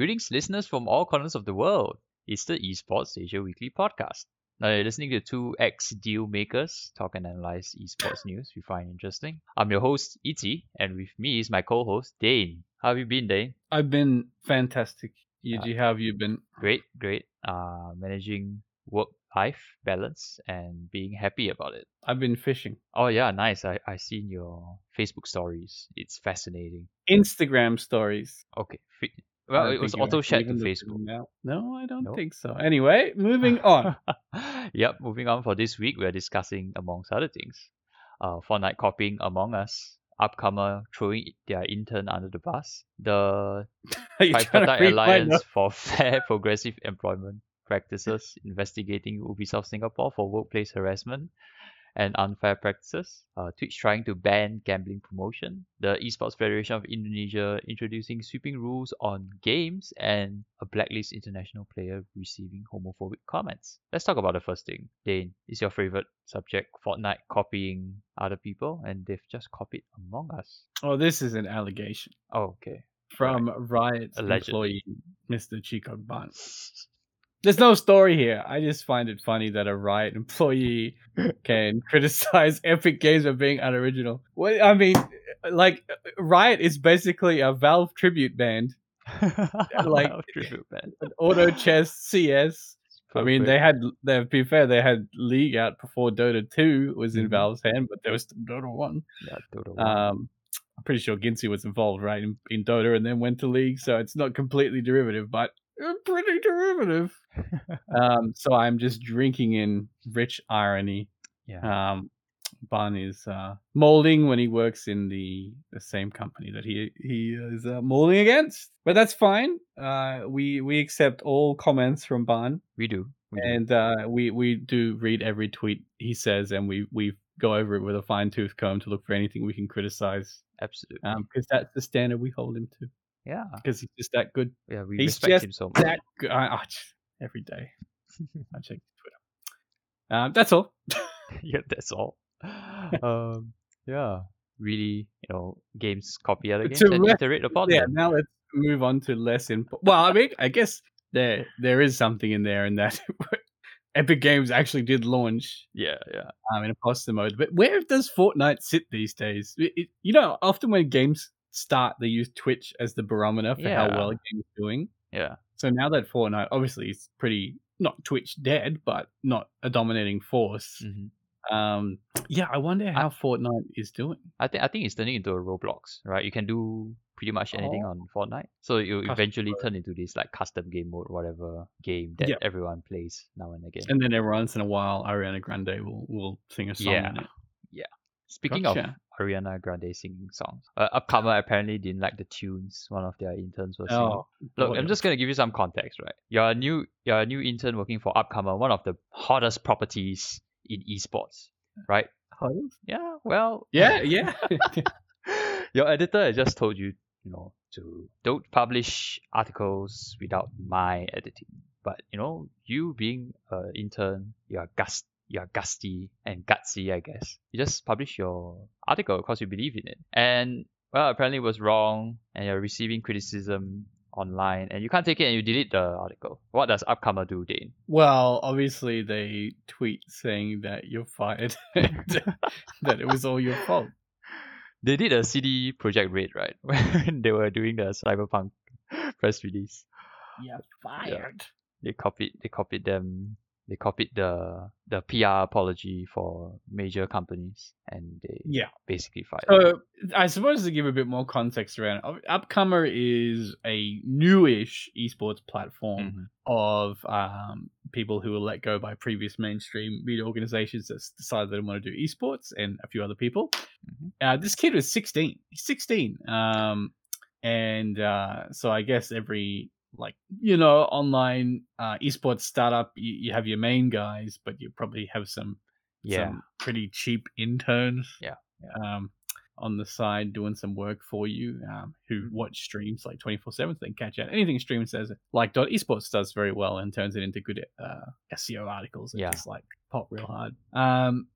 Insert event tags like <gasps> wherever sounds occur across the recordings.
Greetings, listeners from all corners of the world. It's the Esports Asia Weekly podcast. Now, you're listening to two ex deal makers talk and analyze esports news we find interesting. I'm your host, Itzy, and with me is my co host, Dane. How have you been, Dane? I've been fantastic. Yuji, how have you been? Great, great. Uh, managing work life balance and being happy about it. I've been fishing. Oh, yeah, nice. I, I seen your Facebook stories. It's fascinating. Instagram stories. Okay. Well, it was auto shared to even looked at Facebook. No, I don't Nope. think so. Anyway, moving <laughs> on. yep, moving on for this week, we're discussing, amongst other things, uh, Fortnite copying Among Us, Upcomer throwing their intern under the bus, the <laughs> Tripartite Alliance for Fair <laughs> Progressive Employment Practices investigating Ubisoft Singapore for workplace harassment and unfair practices, uh, Twitch trying to ban gambling promotion, the Esports Federation of Indonesia introducing sweeping rules on games, and a blacklist international player receiving homophobic comments. Let's talk about the first thing. Dane, is your favorite subject Fortnite copying other people, and they've just copied Among Us? Oh, this is an allegation Oh, okay. from Riot's Allegedly. employee, Mr. Chico Ban. There's no story here. I just find it funny that a Riot employee <laughs> can criticize Epic Games for being unoriginal. What I mean, like Riot is basically a Valve tribute band, <laughs> like- tribute band. an auto chess CS. I mean, they had. They to be fair, they had League out before Dota two was in Mhm. Valve's hand, but there was still Dota one. yeah, Dota 1. Um, I'm pretty sure Guinsoo was involved, right, in, in Dota, and then went to League, so it's not completely derivative, but pretty derivative. <laughs> um, so I'm just drinking in rich irony. yeah. Um, Ban is uh, molding when he works in the the same company that he he is uh, molding against, but that's fine. Uh, we we accept all comments from Ban, we do. We do. and uh, we we do read every tweet he says, and we we go over it with a fine tooth comb to look for anything we can criticize, Absolutely. um, because that's the standard we hold him to, yeah. because he's just that good. Yeah, we he's respect him so much. That good. I, I, every day I <laughs> check Twitter. Um, that's all. <laughs> yeah, that's all. <laughs> um, yeah, really, you know, games copy other games To and re- iterate upon yeah, them. now let's move on to less info. Well, I mean, I guess there there is something in there in that Epic Games actually did launch Yeah, yeah. um, in imposter mode. But where does Fortnite sit these days? It, it- you know, often when games start, they use Twitch as the barometer for how well a game is doing. Yeah. So now that Fortnite obviously is pretty not Twitch dead, but not a dominating force. hmm Um, yeah, I wonder how Fortnite is doing. I think I think it's turning into a Roblox, right? You can do pretty much anything Oh. on Fortnite. So it will eventually mode. turn into this like custom game mode, whatever game that Yeah. everyone plays now and again. And then every once in a while, Ariana Grande will will sing a song Yeah. Speaking of Ariana Grande singing songs, uh, Upcomer apparently didn't like the tunes one of their interns was singing. Oh, Look, I'm just gonna give you some context, right? You're a new you're a new intern working for Upcomer, one of the hottest properties in esports, right? Hottest? Yeah, well Yeah, <laughs> yeah. <laughs> your editor has just told you, you know, to don't publish articles without my editing. But you know, you being an intern, you're gust you're gusty and gutsy, I guess. You just publish your article because you believe in it. And well, apparently it was wrong and you're receiving criticism online and you can't take it and you delete the article. What does Upcomer do, Dane? well, obviously they tweet saying that you're fired, <laughs> and that it was all your fault. <laughs> They did a CD Projekt Red, right? <laughs> When they were doing the cyberpunk press release. You're fired. they copied they copied them they copied the the PR apology for major companies and they Yeah. basically fired. So I suppose to give a bit more context around it, Upcomer is a newish esports platform Mhm. of um, people who were let go by previous mainstream media organizations that decided they didn't want to do esports and a few other people. Mhm. Uh, this kid was 16. He's 16. Um, and uh, so I guess every like you know online uh, esports startup you, you have your main guys but you probably have some yeah. some pretty cheap interns Yeah, um on the side doing some work for you um, who Mm-hmm. watch streams like 24 7 so they can catch out anything stream says like dot esports does very well and turns it into good uh, seo articles that Yeah. just like pop real hard. Um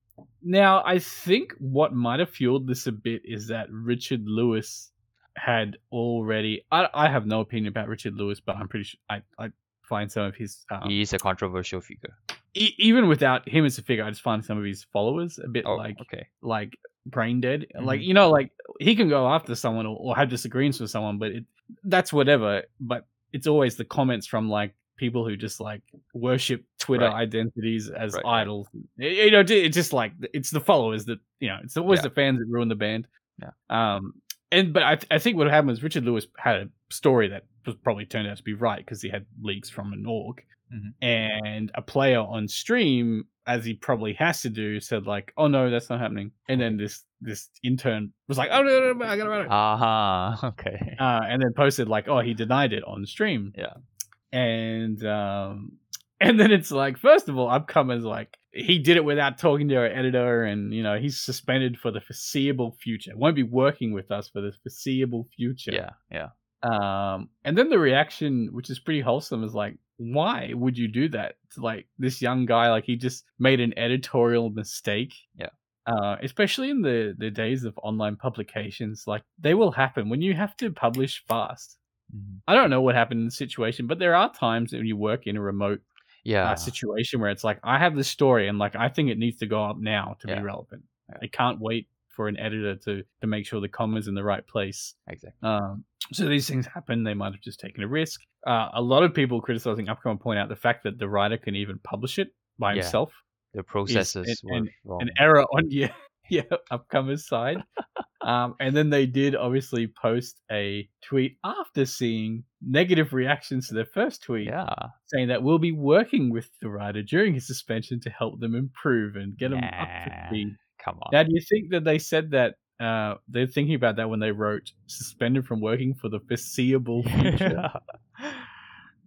now i think what might have fueled this a bit is that richard lewis had already. I I have no opinion about Richard Lewis, but I'm pretty sure I I find some of his um, He is a controversial figure. e- even without him as a figure, I just find some of his followers a bit Oh, like okay. like brain dead. Like Mhm. you know, like he can go after someone or, or have disagreements with someone, but it that's whatever. But it's always the comments from like people who just like worship Twitter Right. identities as Right, idols. You know, it's just like it's the followers that you know. It's always Yeah. the fans that ruin the band. Yeah. Um. And but I th- I think what happened was Richard Lewis had a story that was probably turned out to be right because he had leaks from an org, Mhm. and a player on stream, as he probably has to do, said like, "Oh no, that's not happening." And then this this intern was like, "Oh no, no, no I gotta run it," Aha. <laughs> Okay. uh, and then posted like, "Oh, he denied it on stream." Yeah. and um, <laughs> and then it's like, first of all, upcomers like he did it without talking to our editor, and you know he's suspended for the foreseeable future. Won't be working with us for the foreseeable future. Yeah. Yeah. Um, and then the reaction, which is pretty wholesome, is like, why would you do that like this young guy? Like he just made an editorial mistake. Yeah. Uh, especially in the the days of online publications, like they will happen when you have to publish fast. Mhm. I don't know what happened in the situation, but there are times when you work in a remote Yeah. uh, situation where it's like, I have this story and like I think it needs to go up now to Yeah. be relevant. Yeah. I can't wait for an editor to to make sure the comma's in the right place. Exactly. Um, so these things happen. They might have just taken a risk. Uh, a lot of people criticizing Upcom point out the fact that the writer can even publish it by Yeah. himself. The processes an- were an-. An error on <laughs> your <laughs> yeah Upcomer's side. um, and then they did obviously post a tweet after seeing negative reactions to their first tweet, yeah. saying that we'll be working with the writer during his suspension to help them improve and get them up to speed. Come on. Now, do you think that they said that uh, they're thinking about that when they wrote suspended from working for the foreseeable <laughs> future?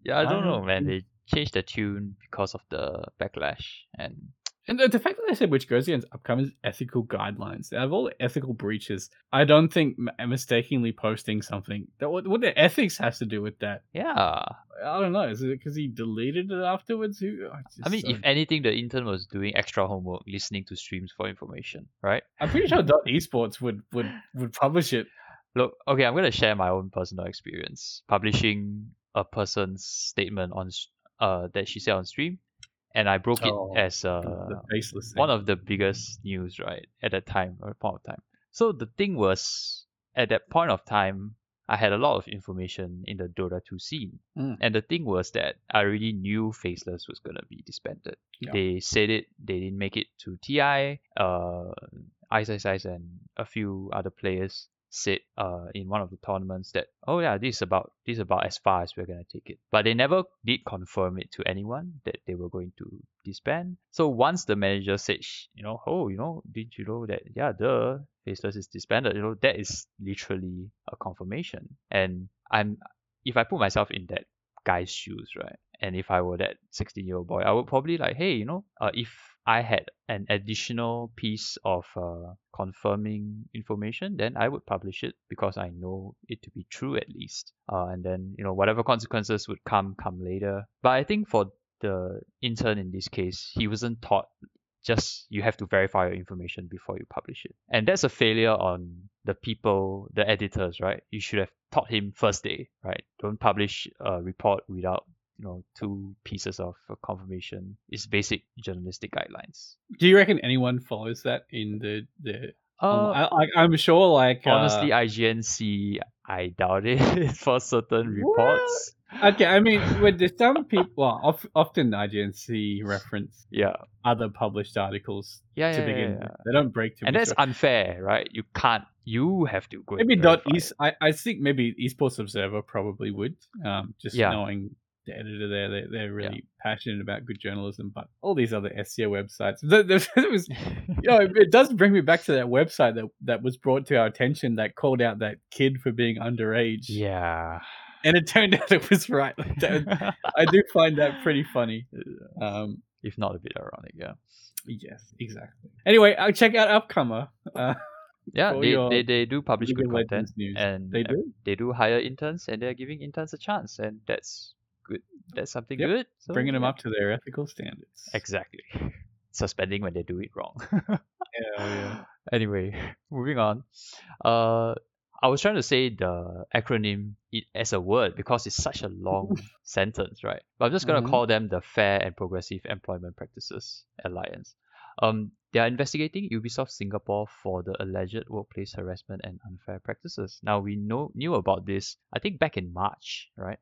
yeah, I don't know, Um, man. They changed the tune because of the backlash, and and the, the fact that they said which goes against upcoming ethical guidelines, out of all the ethical breaches, I don't think m- mistakenly posting something that what, what the ethics has to do with that. yeah. I don't know. Is it because he deleted it afterwards? Who? I, I mean, if don't- anything, the intern was doing extra homework, listening to streams for information, right? I'm pretty sure Dot Esports would would would publish it. Look, okay, I'm gonna share my own personal experience publishing a person's statement on uh that she said on stream, and I broke Oh, it as <laughs> uh one of the biggest news right at that time or point of time. So the thing was at that point of time I had a lot of information in the Dota 2 scene. Mm. And the thing was that I already knew Faceless was gonna be disbanded. Yeah. They said it, they didn't make it to TI, uh Ice Ice Ice and a few other players said uh in one of the tournaments that oh yeah this is about this is about as far as we're gonna take it. But they never did confirm it to anyone that they were going to disband. So once the manager said you know oh you know did you know that yeah the faceless is disbanded? You know that is literally a confirmation. And i'm if i put myself in that guy's shoes right and if i were that 16 year old boy i would probably like hey you know uh, if i had an additional piece of uh, confirming information then i would publish it because i know it to be true at least. Uh, and then you know whatever consequences would come come later. But i think for the intern in this case he wasn't taught just you have to verify your information before you publish it. And that's a failure on the people the editors right? You should have taught him first day right? Don't publish a report without you know two pieces of uh, confirmation is basic journalistic guidelines Do you reckon anyone follows that in the the? uh, I, I, I'm sure, like uh, honestly IGNC I doubt it <laughs> for certain reports okay. I mean, <laughs> with the some people, well, of, often IGNC reference yeah other published articles yeah, to yeah, begin yeah, with. yeah. They don't break too and that's stuff. unfair right you can't you have to go maybe dot east. I, I think maybe Esports Observer probably would. Um, just knowing the editor there, they, they're really passionate about good journalism. But all these other SEO websites, there <laughs> was you know, it, <laughs> it does bring me back to that website that that was brought to our attention that called out that kid for being underage. yeah and it turned <laughs> out it was right. I do find that pretty funny. Um, if not a bit ironic yeah yes, exactly. Anyway, I'll check out Upcomer. Uh, yeah they, your they, they do publish good content and they uh, do. they do hire interns and they're giving interns a chance and that's good that's something Yep. good so, bringing them yeah. up to their ethical standards. exactly <laughs> suspending when they do it wrong Yeah, yeah. <laughs> anyway <laughs> moving on uh I was trying to say the acronym it as a word because it's such a long sentence, right? But I'm just gonna Mhm. call them the Fair and Progressive Employment Practices Alliance. Um, they are investigating Ubisoft Singapore for the alleged workplace harassment and unfair practices. Now we know knew about this, I think back in March, right?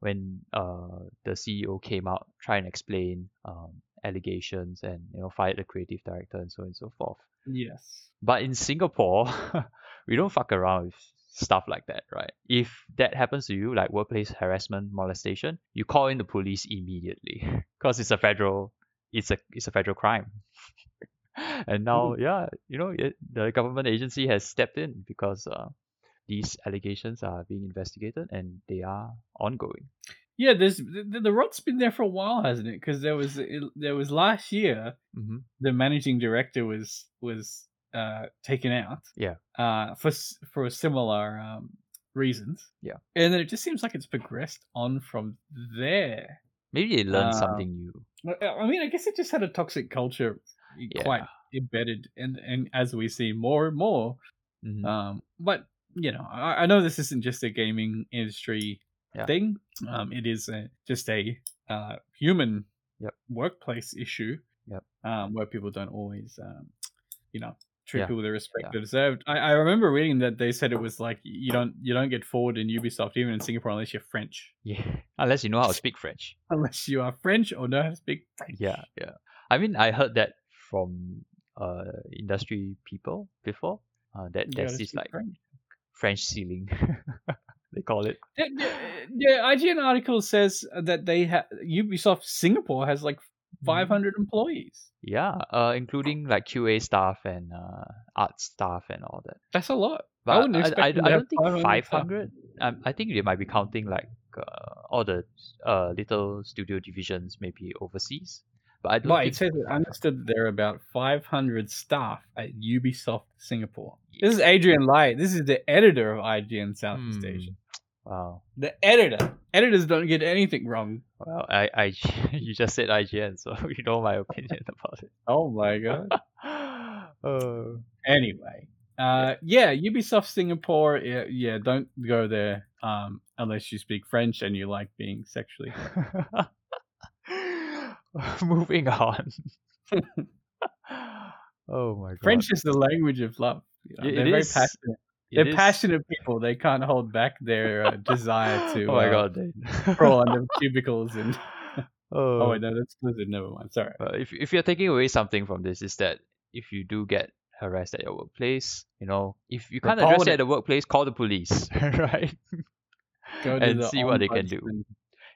When uh the CEO came out, try and explain um allegations and you know fired the creative director and so on and so forth. Yes. But in Singapore, <laughs> we don't fuck around with stuff like that, right? If that happens to you, like workplace harassment, molestation, you call in the police immediately <laughs> because it's a federal, it's a it's a federal crime. <laughs> and now, yeah, you know, it, the government agency has stepped in because uh, these allegations are being investigated and they are ongoing. Yeah, there's the, the rot's been there for a while, hasn't it? Because there was it, there was last year hmm the managing director was was uh, taken out. Yeah. Uh, for for similar um, reasons. Yeah. And then it just seems like it's progressed on from there. Maybe they learned Uh, something new. I mean, I guess it just had a toxic culture Yeah. quite embedded, and and as we see more and more, Mhm. um, but you know, I, I know this isn't just a gaming industry Yeah. thing. Um, it is a, just a uh, human Yep. workplace issue. Yep. Um, where people don't always, um, you know, treat Yeah. people with the respect Yeah. they deserved. I, I remember reading that they said it was like you don't you don't get forward in Ubisoft even in Singapore unless you're French, yeah, <laughs> unless you know how to speak French. unless you are French or know how to speak French. Yeah, yeah. I mean, I heard that from uh industry people before. Uh, that You there's this like French. French ceiling, <laughs> they call it. The, the IGN article says that they have Ubisoft Singapore has like Mm-hmm. 500 employees. Yeah, uh, including like QA staff and uh art staff and all that. That's a lot. But I wouldn't expect I, them I don't think 500 five Um, I think they might be counting like uh, all the uh little studio divisions maybe overseas. But I don't But it says I understood that there are about 500 staff at Ubisoft Singapore. This is Adrian Light. This is the editor of IGN Southeast Hmm. Asia. Wow. The editor. Editors don't get anything wrong. Well, I, I, <laughs> you just said IGN, so <laughs> you know my opinion about it. Oh my god. uh, <laughs> anyway, uh, yeah, Ubisoft Singapore. Yeah, yeah, don't go there um, unless you speak French and you like being sexually. <laughs> Moving on. <laughs> oh my god. French is the language of love. You know, It- they're very is. passionate. It They're is- passionate people. They can't hold back their uh, <laughs> desire to Oh my uh, god. Crawl under cubicles and. oh, Oh wait, no, that's Blizzard. Never mind. Sorry. Uh, if if you're taking away something from this, is that if you do get harassed at your workplace, you know, if you can't address it at the workplace, call the police, right? Go and see what they can do.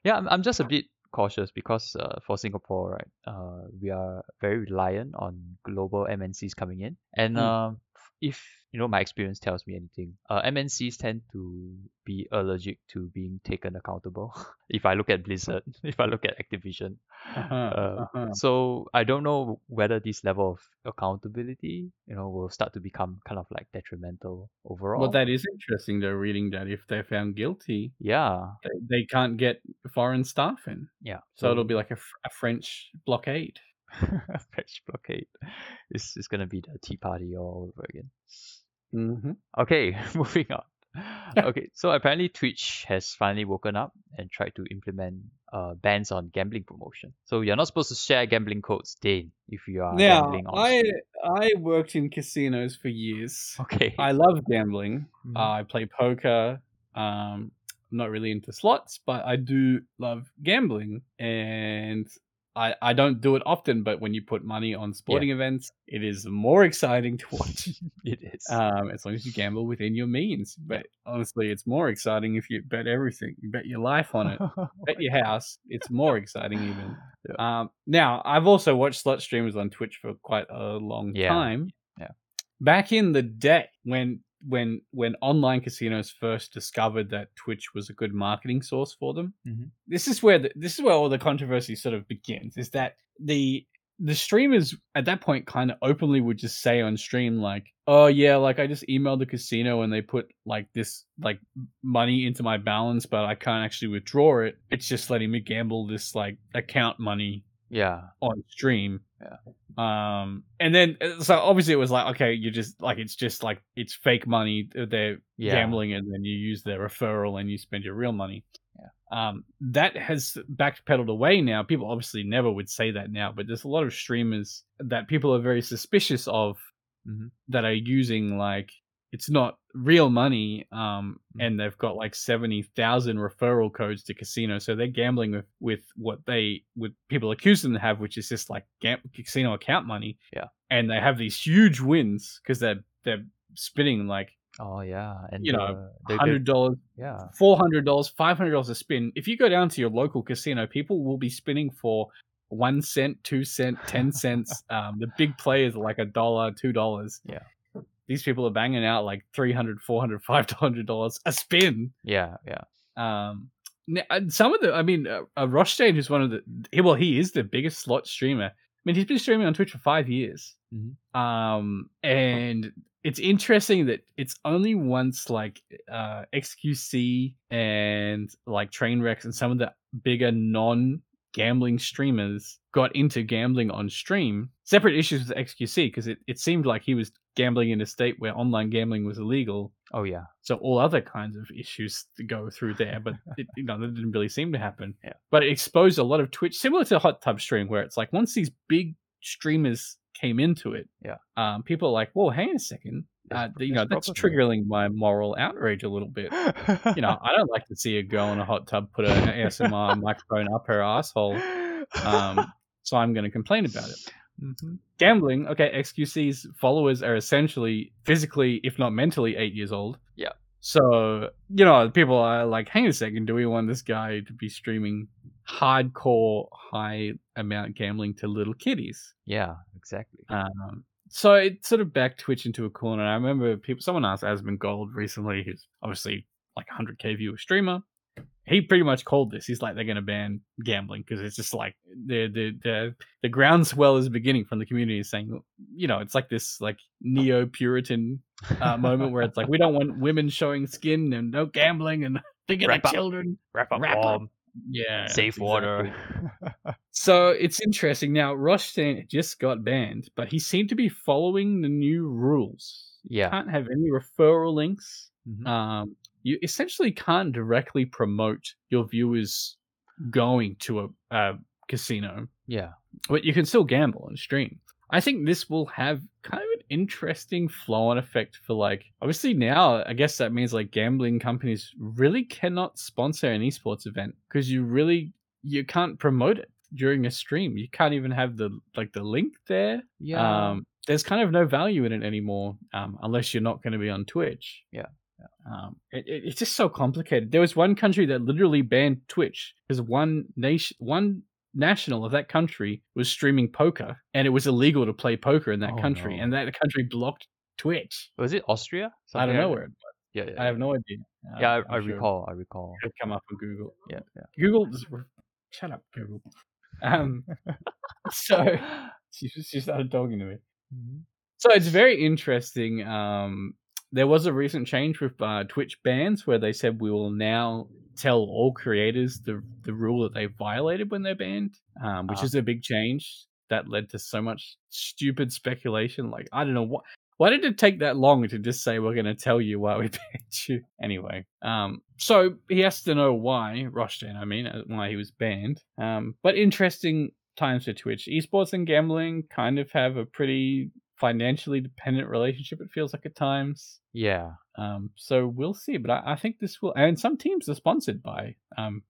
Yeah, I'm, I'm just a bit cautious because uh, for Singapore, right, uh, we are very reliant on global MNCs coming in, and Mm. If you know my experience tells me anything, uh, MNCs tend to be allergic to being taken accountable. <laughs> if I look at Blizzard, <laughs> if I look at Activision, Uh-huh, uh, uh-huh. so I don't know whether this level of accountability, you know, will start to become kind of like detrimental overall. Well, that is interesting. Though reading that if they're found guilty, yeah, they, they can't get foreign staff in. yeah. So it'll be like a, a French blockade. <laughs> French blockade. This is gonna be the Tea Party all over again. Mm-hmm. Okay, <laughs> moving on. <laughs> Okay, so apparently Twitch has finally woken up and tried to implement uh, bans on gambling promotion. So you're not supposed to share gambling codes, Dane, if you are Now, gambling on I. I worked in casinos for years. Okay. I love gambling. Mhm. Uh, I play poker. Um, I'm not really into slots, but I do love gambling, and I I don't do it often. But when you put money on sporting events, it is more exciting to watch. <laughs> it is. um, as long as you gamble within your means. But honestly, it's more exciting if you bet everything. You bet your life on it. <laughs> bet your house. It's more exciting even. Um, now I've also watched slot streamers on Twitch for quite a long Yeah. time. Yeah. Back in the day when when when online casinos first discovered that Twitch was a good marketing source for them, Mhm. this is where the, this is where all the controversy sort of begins. Is that the the streamers at that point kind of openly would just say on stream like oh yeah like i just emailed the casino and they put like this like money into my balance but i can't actually withdraw it it's just letting me gamble this like account money yeah. on stream Yeah. Um, and then uh, so obviously it was like, okay, you just like it's just like it's fake money. uh, They're Yeah. gambling, and then you use their referral and you spend your real money. Yeah. Um, that has backpedaled away now. People obviously never would say that now, but there's a lot of streamers that people are very suspicious of Mhm. that are using like it's not real money um Mhm. and they've got like 70,000 referral codes to casino so they're gambling with with what they with people accuse them to have which is just like gam- casino account money Yeah. and they have these huge wins because they're they're spinning like Oh yeah, and You know, the- the- the- hundred dollars yeah, four hundred dollars, five hundred dollars a spin. If you go down to your local casino, people will be spinning for one cent, two cent, ten cents. <laughs> Um, the big players are like a dollar, two dollars. Yeah. These people are banging out like 300 400 500 dollars a spin. yeah, yeah. Um, and some of the, I mean, uh, uh, Roshtein is one of the, well, he is the biggest slot streamer. I mean, he's been streaming on Twitch for five years. Mhm. Um, and it's interesting that it's only once like uh XQC and like Trainwrecks and some of the bigger non gambling streamers got into gambling on stream. Separate issues with XQC because it, it seemed like he was gambling in a state where online gambling was illegal. Oh yeah, So all other kinds of issues go through there, but <laughs> it, you know that didn't really seem to happen. Yeah. But it exposed a lot of Twitch, similar to Hot Tub Stream, where it's like once these big streamers came into it, Yeah. um, people are like, "Whoa, hang on a second, uh, you know that's triggering my moral outrage a little bit." You know, I don't like to see a girl in a hot tub put an ASMR <laughs> microphone up her asshole, um, so I'm going to complain about it Mhm. gambling, okay, XQC's followers are essentially physically, if not mentally, eight years old. Yeah. So, you know, people are like, hang a second, do we want this guy to be streaming hardcore, high amount gambling to little kiddies? yeah, exactly. Um, so it sort of backed Twitch into a corner. I remember people, someone asked Asmongold recently, who's obviously like a 100k viewer streamer. He pretty much called this. He's like, they're going to ban gambling because it's just like the the the the groundswell is beginning from the community saying, you know, it's like this like neo Puritan uh, moment where it's like we don't want women showing skin and no gambling and <laughs> thinking of Wrap up. children. Wrap up Wrap up. Yeah, safe exactly. water. <laughs> So it's interesting. Now, Roshtein just got banned, but he seemed to be following the new rules. You Yeah. can't have any referral links. Mhm. Um, you essentially can't directly promote your viewers going to a, a casino, yeah, but you can still gamble and stream. I think this will have kind of an interesting flow on effect for like obviously now I guess that means like gambling companies really cannot sponsor an esports event because you really you can't promote it during a stream. You can't even have the like the link there. yeah. Um there's kind of no value in it anymore um, unless you're not going to be on Twitch. Yeah, Um, it, it, it's just so complicated. There was one country that literally banned Twitch because one nation, one national of that country was streaming poker, and it was illegal to play poker in that Oh, country, no. and that country blocked Twitch. Was it Austria? I don't know where. It, that? Yeah, yeah. I have no idea. Uh, yeah, I, I'm sure recall. I recall. It'll come up on Google. Yeah, yeah. Google, shut up, Google. Um, <laughs> so <laughs> she, she started talking to me. Mhm. So it's very interesting. Um, there was a recent change with uh, Twitch bans where they said we will now tell all creators the the rule that they violated when they're banned, um, which Ah. is a big change that led to so much stupid speculation. Like I don't know what. Why did it take that long to just say we're going to tell you why we <laughs> banned you? Anyway, um, so he has to know why Roshtein, I mean, uh, why he was banned. Um, but interesting times for Twitch. Esports and gambling kind of have a pretty financially dependent relationship. It feels like at times. Yeah. Um, so we'll see. But I, I think this will. And some teams are sponsored by um,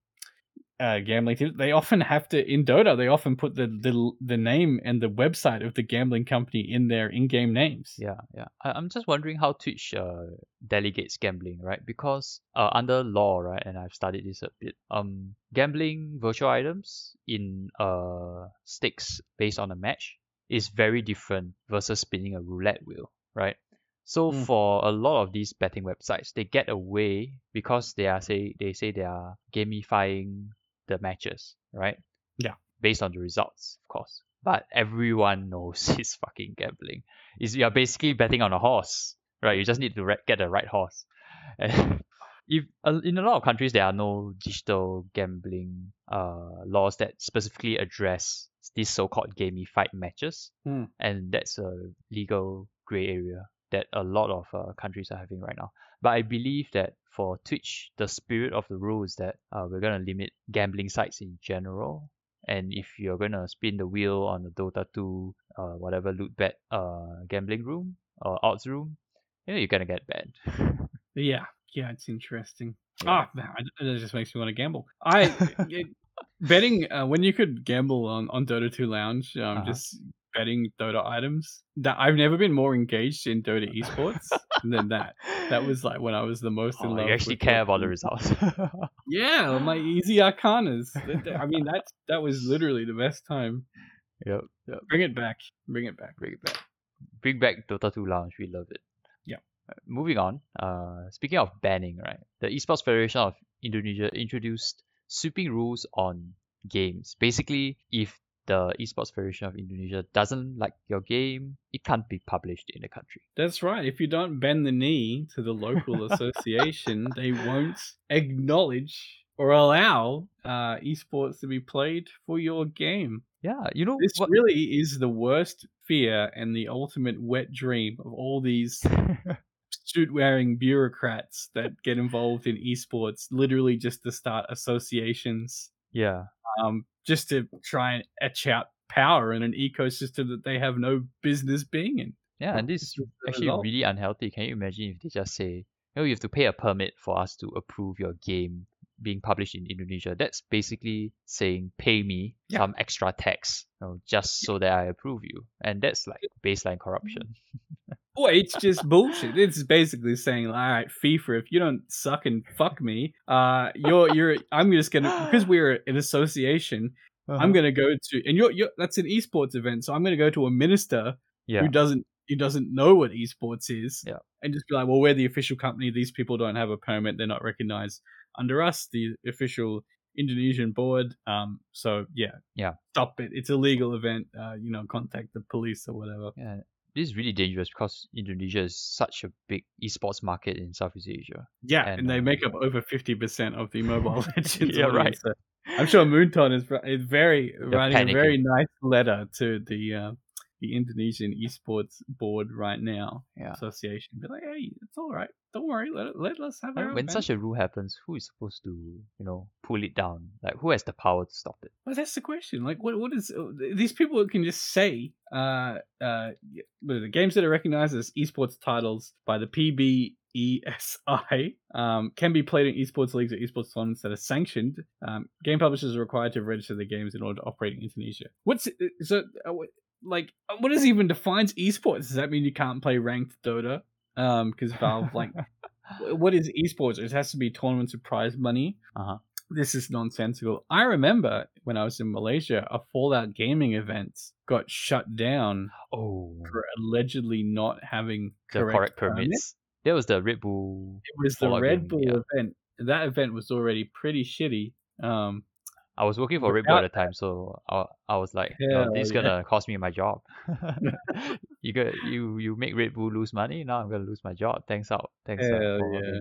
uh, gambling teams. They often have to in Dota. They often put the the the name and the website of the gambling company in their in-game names. Yeah, yeah. I, I'm just wondering how Twitch uh, delegates gambling, right? Because uh, under law, right, and I've studied this a bit. Um, gambling virtual items in uh stakes based on a match is very different versus spinning a roulette wheel, right? So Mm. for a lot of these betting websites, they get away because they are say they say they are gamifying the matches, right? Yeah. Based on the results, of course. But everyone <laughs> knows <laughs> it's fucking gambling. Is you're basically betting on a horse, right? You just need to re- get the right horse. <laughs> And if uh, in a lot of countries there are no digital gambling uh laws that specifically address these so-called gamified matches, Hmm. and that's a legal gray area that a lot of uh, countries are having right now. But I believe that for Twitch, the spirit of the rule is that uh, we're gonna limit gambling sites in general. And if you're gonna spin the wheel on the Dota 2, uh, whatever loot bet, uh, gambling room or odds room, you know you're gonna get banned. <laughs> Yeah, yeah, it's interesting. Yeah. Ah, man, I- that just makes me want to gamble. I <laughs> it- betting uh, when you could gamble on on Dota 2 Lounge, um, Uh-huh. just betting Dota items. That I've never been more engaged in Dota esports than that. That was like when I was the most in Oh, love. you actually care about the results. <laughs> Yeah, my easy arcanas. I mean, that's that was literally the best time. yep, yep. Bring it back. Bring it back. Bring it back. Bring back Dota 2 Lounge. We love it. Yeah. Moving on. Uh, speaking of banning, right? The Esports Federation of Indonesia introduced sweeping rules on games. Basically, if the Esports Federation of Indonesia doesn't like your game, it can't be published in the country. That's right. If you don't bend the knee to the local <laughs> association, they won't acknowledge or allow uh, esports to be played for your game. Yeah, you know This what? really is the worst fear and the ultimate wet dream of all these <laughs> suit wearing bureaucrats that get involved in esports, literally just to start associations, yeah, um, just to try and etch out power in an ecosystem that they have no business being in. yeah, and this is actually result. really unhealthy. Can you imagine if they just say, "Oh, you have to pay a permit for us to approve your game being published in Indonesia"? That's basically saying, "Pay me Yeah. some extra tax, you know, just so that I approve you," and that's like baseline corruption. Well, it's just bullshit. It's basically saying, all right, FIFA, if you don't suck and fuck me, uh, you're you're. I'm just gonna because <gasps> we're an association. Uh-huh. I'm gonna go to and you're you're that's an esports event, so I'm gonna go to a minister yeah, who doesn't who doesn't know what esports is, Yeah. and just be like, well, we're the official company. These people don't have a permit. They're not recognized under us, the official Indonesian board. Um, so yeah, Yeah. stop it. It's a legal event. Uh, you know, contact the police or whatever. yeah. This is really dangerous because Indonesia is such a big esports market in Southeast Asia. Yeah, And, and, they uh, make up over fifty percent of the Mobile <laughs> Legends. <laughs> Yeah, right. so I'm sure Moonton is is very writing panicking. a very nice letter to the uh, the Indonesian esports board right now. Yeah. Association, be like, hey, it's all right. Don't worry. Let let us have our when event." such a rule happens, who is supposed to, you know, pull it down? Like, who has the power to stop it? Well, that's the question. Like, what what is uh, these people can just say? Uh, uh, the games that are recognized as esports titles by the PBESI um, can be played in esports leagues or esports tournaments that are sanctioned. Um, game publishers are required to register their games in order to operate in Indonesia. What's so uh, like? uh, What is even defines esports? Does that mean you can't play ranked Dota? Um, because Valve like, <laughs> what is esports? It has to be tournaments of prize money Uh-huh. this is nonsensical. I remember when I was in Malaysia, a Fallout gaming event got shut down Oh, for allegedly not having the correct, permits. permits. That was the Red Bull. It was the Red Bull yeah. event. That event was already pretty shitty. Um, I was working for Red Bull at the time, so I, I was like, "Oh, this is yeah. gonna cost me my job. <laughs> <laughs> you got you you make Red Bull lose money. Now I'm gonna lose my job. Thanks out. Thanks out. Hell for yeah.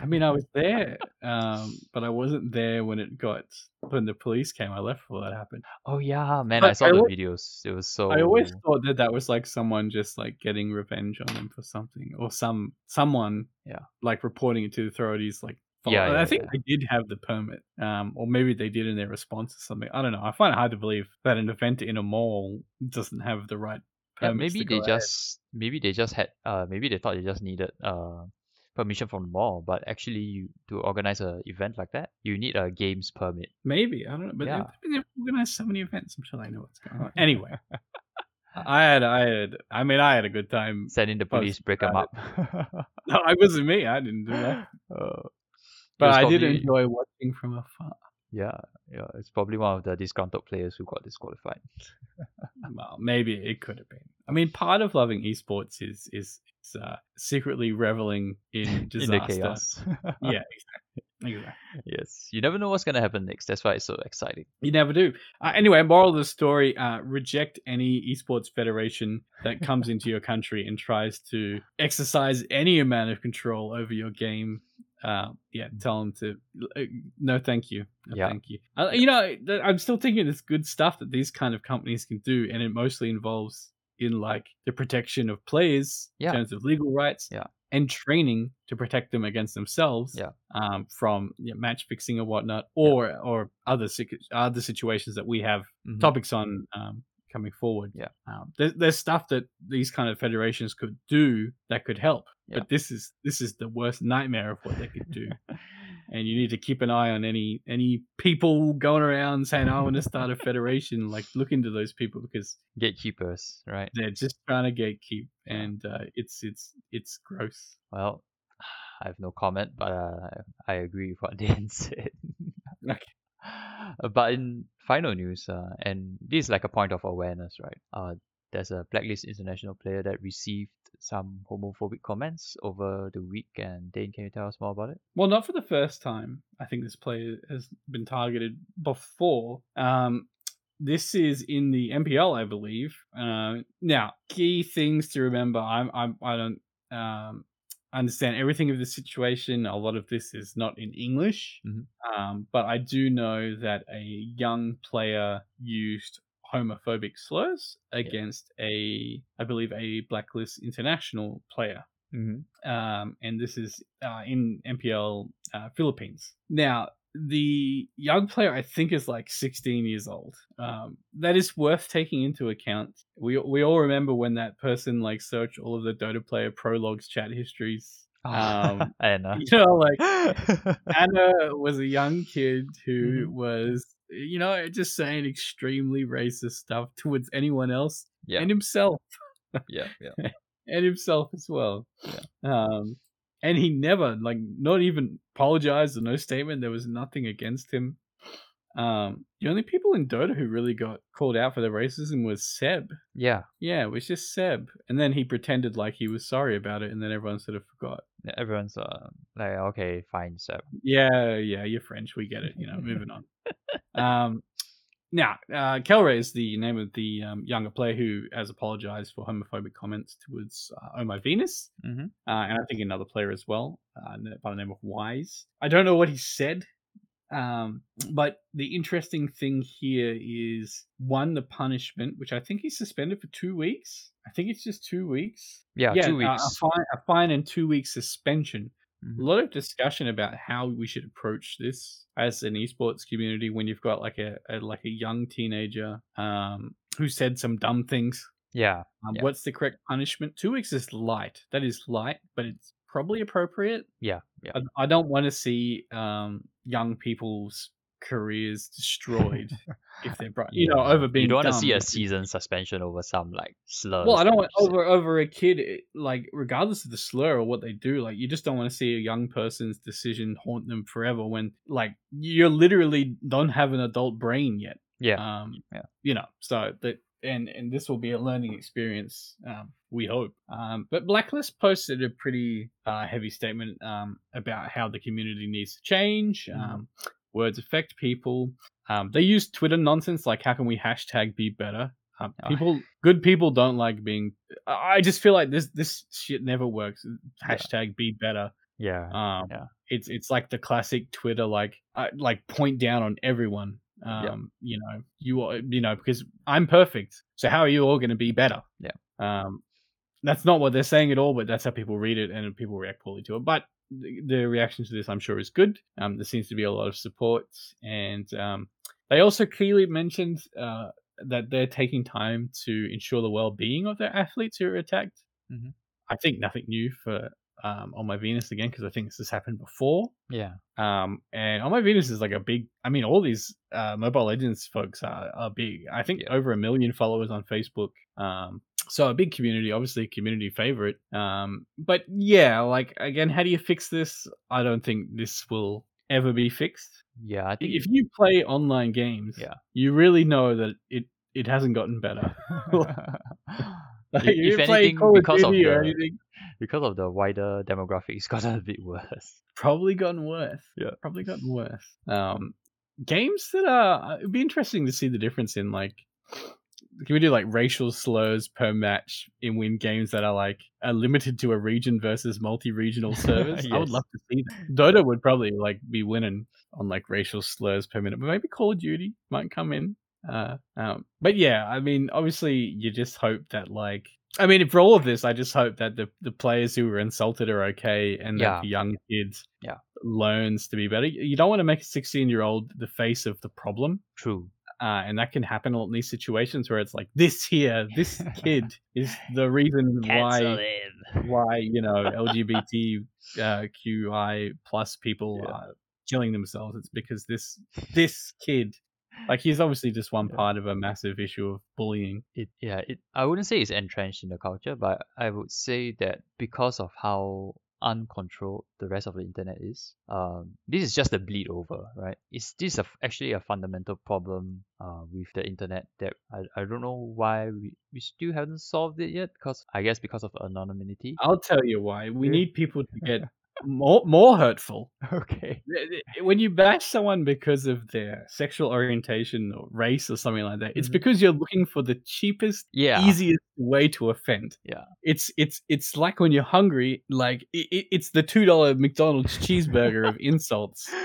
I mean, I was there, <laughs> um, but I wasn't there when it got when the police came. I left before that happened. Oh yeah, man, But I saw I the videos. It was so. I always thought that that was like someone just like getting revenge on them for something, or some someone Yeah. like reporting it to the authorities. Like, follow- yeah, I think yeah. they did have the permit, um, or maybe they did in their response or something. I don't know. I find it hard to believe that an event in a mall doesn't have the right Yeah, maybe they ahead. just maybe they just had uh maybe they thought they just needed uh permission from the mall, but actually you to organize a event like that, you need a games permit. maybe I don't know, but Yeah. they, they've organized so many events. I'm sure they know what's going on. Anyway, <laughs> I had, I had, I mean, I had a good time. Sending the police, break them up. <laughs> No, it wasn't me. I didn't do that, it but I did enjoy watching from afar. Yeah, yeah, it's probably one of the disgruntled players who got disqualified. <laughs> Well, maybe it could have been. I mean, part of loving esports is is, is uh, secretly reveling in <laughs> in disaster. the chaos. yeah, <laughs> exactly. exactly. yes, you never know what's gonna happen next. That's why it's so exciting. You never do. Uh, anyway, moral of the story: uh, reject any esports federation that comes into your country and tries to exercise any amount of control over your game. Uh, yeah, tell them to uh, no, thank you, no, Yeah. thank you. Uh, you know, th- I'm still thinking it's good stuff that these kind of companies can do, and it mostly involves in like the protection of players Yeah. in terms of legal rights, Yeah. and training to protect them against themselves, Yeah. um, from yeah, match fixing or whatnot, or or other other situations that we have Mhm. topics on um, coming forward. Yeah. um, there's, there's stuff that these kind of federations could do that could help, Yeah. but this is this is the worst nightmare of what they could do. <laughs> and you need to keep an eye on any any people going around saying, "I want to start a federation." Like, look into those people because Gatekeepers, right? they're just trying to gatekeep, and uh, it's it's it's gross. Well, <sighs> I have no comment, but uh, I agree with what <laughs> Dan said. Okay. <laughs> But in final news, uh, and this is like a point of awareness, right? Uh, there's a Blacklist International player that received some homophobic comments over the week, and Dane, can you tell us more about it? Well, not for the first time. I think this player has been targeted before. Um, this is in the MPL, I believe. Uh, now, key things to remember. I'm, I'm I don't um, understand everything of the situation. A lot of this is not in English, Mhm. um, but I do know that a young player used homophobic slurs against a, I believe, a Blacklist International player Mm-hmm. um, and this is uh, in MPL uh, Philippines. Now, the young player I think is like 16 years old. Um, that is worth taking into account. We we all remember when that person like searched all of the Dota player prologues chat histories. Um, <laughs> and uh, You know, like <laughs> Anna was a young kid who Mhm. was, you know, just saying extremely racist stuff towards anyone else yeah, and himself yeah, yeah. <laughs> and himself as well. Yeah. Um, and he never, like, not even apologized or no statement. There was nothing against him. Um, the only people in Dota who really got called out for their racism was Ceb. Yeah, Yeah, it was just Ceb. And then he pretended like he was sorry about it, and then everyone sort of forgot. yeah, everyone's uh, like, okay, fine, Ceb. Yeah, yeah, you're French. We get it. You know, moving on. Um, now, uh, Kelra is the name of the um, younger player who has apologized for homophobic comments towards uh, Oh My Venus, Mhm. uh, and I think another player as well uh, by the name of Wise. I don't know what he said, um, but the interesting thing here is one, the punishment, which I think he's suspended for two weeks. I think it's just two weeks. Yeah, two uh, weeks. a fine, a fine and two weeks suspension Mhm. a lot of discussion about how we should approach this as an esports community when you've got like a, a like a young teenager um, who said some dumb things. Yeah, Um, Yeah. What's the correct punishment? Two weeks is light. That is light, but it's probably appropriate. yeah, yeah. I, I don't want to see um, young people's careers destroyed if <laughs> they're brought, you know, over being. You don't want to see a because- season suspension over some like slur. Well, I don't want over over a kid eh, like regardless of the slur or what they do, like you just don't want to see a young person's decision haunt them forever when like you literally don't have an adult brain yet. Yeah, Um Yeah. you know, so that and and this will be a learning experience, um, we hope. Um but Blacklist posted a pretty uh heavy statement um about how the community needs to change. Mhm. Words affect people. Um, they use Twitter nonsense like how can we hashtag be better. Um, people, good people don't like being. I just feel like this this shit never works. Hashtag be better. yeah, Um, Yeah. it's it's like the classic Twitter like uh, like point down on everyone. Um, Yeah. you know, you are you know because I'm perfect. So how are you all going to be better? Yeah. Um, that's not what they're saying at all, but that's how people read it and people react poorly to it. But the, reaction to this, I'm sure, is good. Um, there seems to be a lot of support, and um, they also clearly mentioned uh, that they're taking time to ensure the well-being of their athletes who are attacked. Mhm. I think nothing new for um, on my Venus again because I think this has happened before. yeah, Um, and on my Venus is like a big. I mean, all these uh, Mobile Legends folks are, are big. I think Yeah. over a million followers on Facebook. Um, so a big community, obviously a community favorite. Um, but yeah, like again, how do you fix this? I don't think this will ever be fixed. yeah. I think If you play online games, Yeah. you really know that it it hasn't gotten better. <laughs> <laughs> Like, If- if if you play anything, because of the- anything, because of the wider demographic, it's <laughs> gotten a bit worse. probably gotten worse. Yeah. probably gotten worse. Um, games that are it'd be interesting to see the difference in like can we do like racial slurs per match in win games that are like are limited to a region versus multi-regional <laughs> servers? I would love to see that. Dota would probably like be winning on like racial slurs per minute, but maybe Call of Duty might come in. Uh, um, but yeah, I mean, obviously, you just hope that like. I mean, for all of this, I just hope that the, the players who were insulted are okay, and Yeah. that the young kids Yeah. learns to be better. You don't want to make a 16 year old the face of the problem True. uh, and that can happen in these situations where it's like this here, this <laughs> kid is the reason Cancel why him. why you know <laughs> LGBT uh, plus people Yeah. are killing themselves. It's because this this kid, like he's obviously just one part of a massive issue of bullying. It yeah. It I wouldn't say it's entrenched in the culture, but I would say that because of how uncontrolled the rest of the internet is, um, this is just a bleed over, right? Is this a, actually a fundamental problem uh, with the internet that I, I don't know why we, we still haven't solved it yet. Because I guess because of anonymity. I'll tell you why. We need people to get <laughs> <laughs> more more hurtful. <laughs> Okay. When you bash someone because of their sexual orientation or race or something like that, it's Mhm. because you're looking for the cheapest Yeah. easiest way to offend. Yeah. It's it's it's like when you're hungry, like it, it, it's the two dollar McDonald's cheeseburger of insults. <laughs>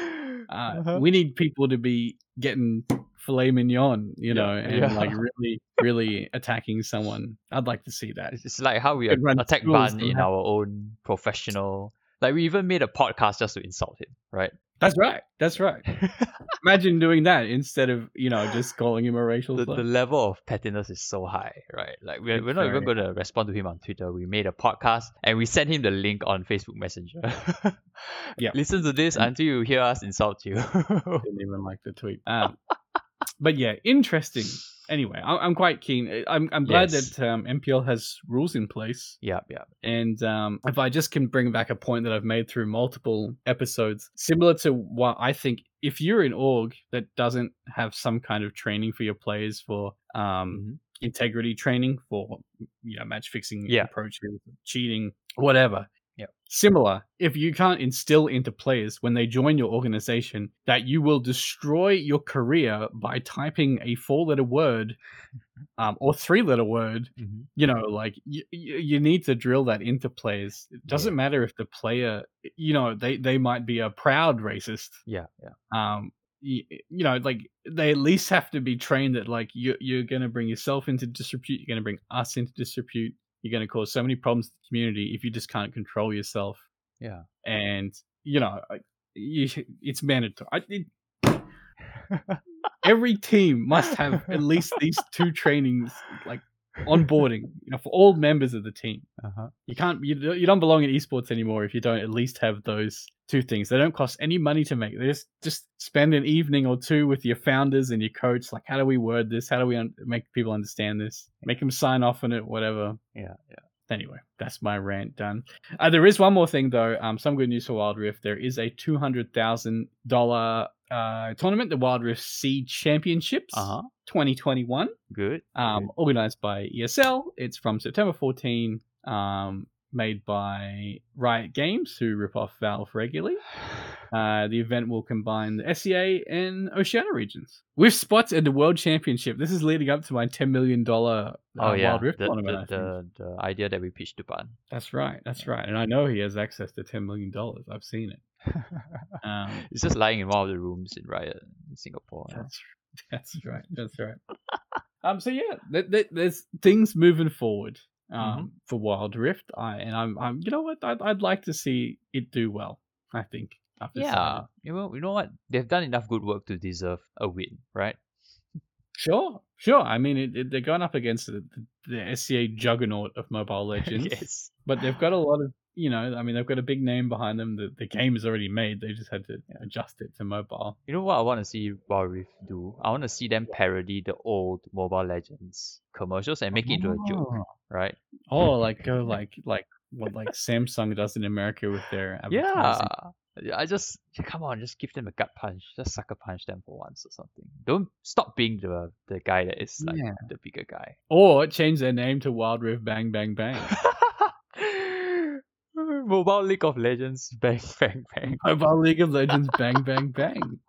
Uh, Uh-huh. We need people to be getting filet mignon, you Yeah, know, <laughs> and yeah. like really, really attacking someone. I'd like to see that. It's like how we attack Ban in our own professional. Like we even made a podcast just to insult him, right? That's right. That's right. <laughs> Imagine doing that instead of you know just calling him a racial the, the level of pettiness is so high, right? Like we're, It's we're not even going to respond to him on Twitter. We made a podcast and we sent him the link on Facebook Messenger. Yeah. <laughs> Listen to this until you hear us insult you. didn't even like the tweet. Um, <laughs> but yeah, interesting. Anyway, I, I'm quite keen. I'm I'm glad Yes. that um, MPL has rules in place, yeah, yeah. and um, if I just can bring back a point that I've made through multiple episodes, similar to what I think, if you're an org that doesn't have some kind of training for your players for um, Mhm. integrity training for you know match fixing Yeah. approaches, cheating, whatever. Yep. Similar, if you can't instill into players when they join your organization that you will destroy your career by typing a four-letter word <laughs> um, or three-letter word, Mhm. you know, like you, you need to drill that into players. It doesn't matter if the player, you know, they they might be a proud racist, Yeah, yeah. um you, you know like they at least have to be trained that like you, you're going to bring yourself into disrepute you're going to bring us into disrepute you're going to cause so many problems to the community if you just can't control yourself Yeah. and you know you, <laughs> it's mandatory I, it, <laughs> every team must have at least <laughs> these two trainings like onboarding you know for all members of the team. Uh-huh. you can't you, don't- you don't belong in esports anymore if you don't at least have those two things. They don't cost any money to make. They just just spend an evening or two with your founders and your coach like how do we word this? How do we un- make people understand this? Make them sign off on it whatever. Yeah, yeah. anyway that's my rant done. Uh, there is one more thing though um some good news for wild rift. There is a $200000 uh tournament the wild rift seed championships. Uh-huh. 2021 Good. um, good. organized by ESL. It's from September 14, um, made by Riot Games, who rip off Valve regularly. <sighs> Uh, the event will combine the SEA and Oceania regions with spots at the World Championship. This is leading up to my $10 million uh, Oh yeah, Wild Rift the, tournament. The, the, the idea that we pitched to Ban. That's right. That's right. And I know he has access to $10 million. I've seen it. <laughs> Um, it's just lying in one of the rooms in Riot in Singapore. That's <laughs> that's right. That's right. um. So yeah, th- th- there's things moving forward. Um, Mm-hmm. for Wild Rift, I and I'm, I'm. You know what? I'd, I'd like to see it do well. I think. Yeah, decided. you know, you know what? They've done enough good work to deserve a win, right? Sure. Sure. I mean, it, it, they're going up against the, the, the SEA juggernaut of Mobile <laughs> Legends, yes. but they've got a lot of. You know, I mean, they've got a big name behind them. The, the game is already made. They just had to adjust it to mobile. You know what I want to see Wild Rift do? I want to see them parody the old Mobile Legends commercials and make it into a joke, Oh. right? Oh, like go like like what like Samsung does in America with their <laughs> advertising. Yeah. I just come on, just give them a gut punch, just sucker punch them for once or something. Don't stop being the the guy that is like Yeah. the bigger guy. Or change their name to Wild Rift Bang Bang Bang. <laughs> Mobile <laughs> League of Legends, bang bang bang. Mobile League of Legends <laughs> Bang Bang Bang.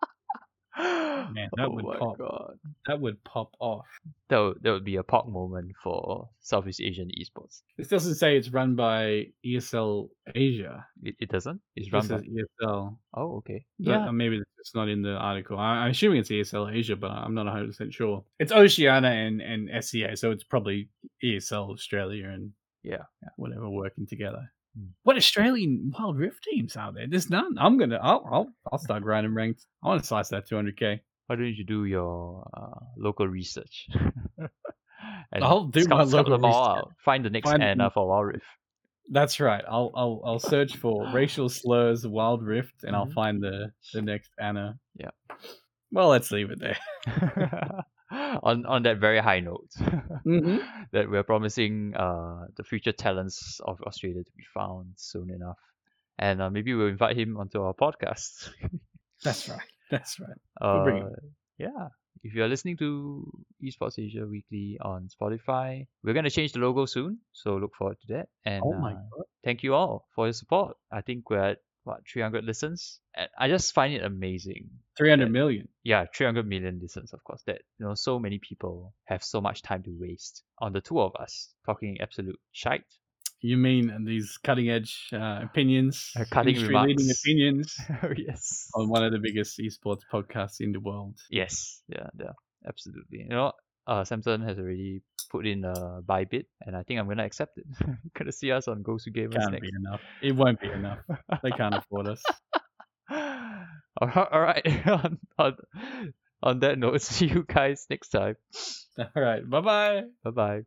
Man, that oh would my pop. god. That would pop off. That would, that would be a pop moment for Southeast Asian esports. This doesn't say it's run by ESL Asia. It, it doesn't? It's run is by. ESL. Oh, okay. But, Yeah. uh, maybe it's not in the article. I, I'm assuming it's ESL Asia, but I'm not 100 percent sure. It's Oceania and and SEA, so it's probably ESL Australia and Yeah. whatever working together. Hmm. What Australian Wild Rift teams are there? There's none. I'm gonna. I'll. I'll, I'll start grinding ranks. I want to slice that 200k. Why don't you do your uh, local research? <laughs> I'll do scout, my local research. out. Find the next Find- Anna for Wild Rift. That's right. I'll. I'll. I'll search for <gasps> racial slurs Wild Rift, and I'll Mhm. find the the next Anna. Yeah. Well, let's leave it there. <laughs> <laughs> <laughs> on on that very high note, Mhm. <laughs> that we're promising uh the future talents of Australia to be found soon enough, and uh, maybe we'll invite him onto our podcast. <laughs> That's right. That's right. Uh, We'll bring him. yeah. If you are listening to Esports Asia Weekly on Spotify, we're gonna change the logo soon, so look forward to that. And Oh my uh, god. thank you all for your support. I think we're at what 300 listens, and I just find it amazing 300 that- million. yeah 300 million listens of course that you know so many people have so much time to waste on the two of us talking absolute shite. You mean these cutting edge uh, opinions, <laughs> Uh, cutting leading remarks. <laughs> opinions? Yes. On one of the biggest esports podcasts in the world? yes. Yeah yeah. Absolutely. You know uh samson has already put in a buy bid and i think i'm gonna accept it <laughs> gonna see us on Gosu Gamers Can't next be enough. It won't be enough. They <laughs> can't afford us. all right, all right. <laughs> on, on, on that note see you guys next time All right. Bye bye. bye bye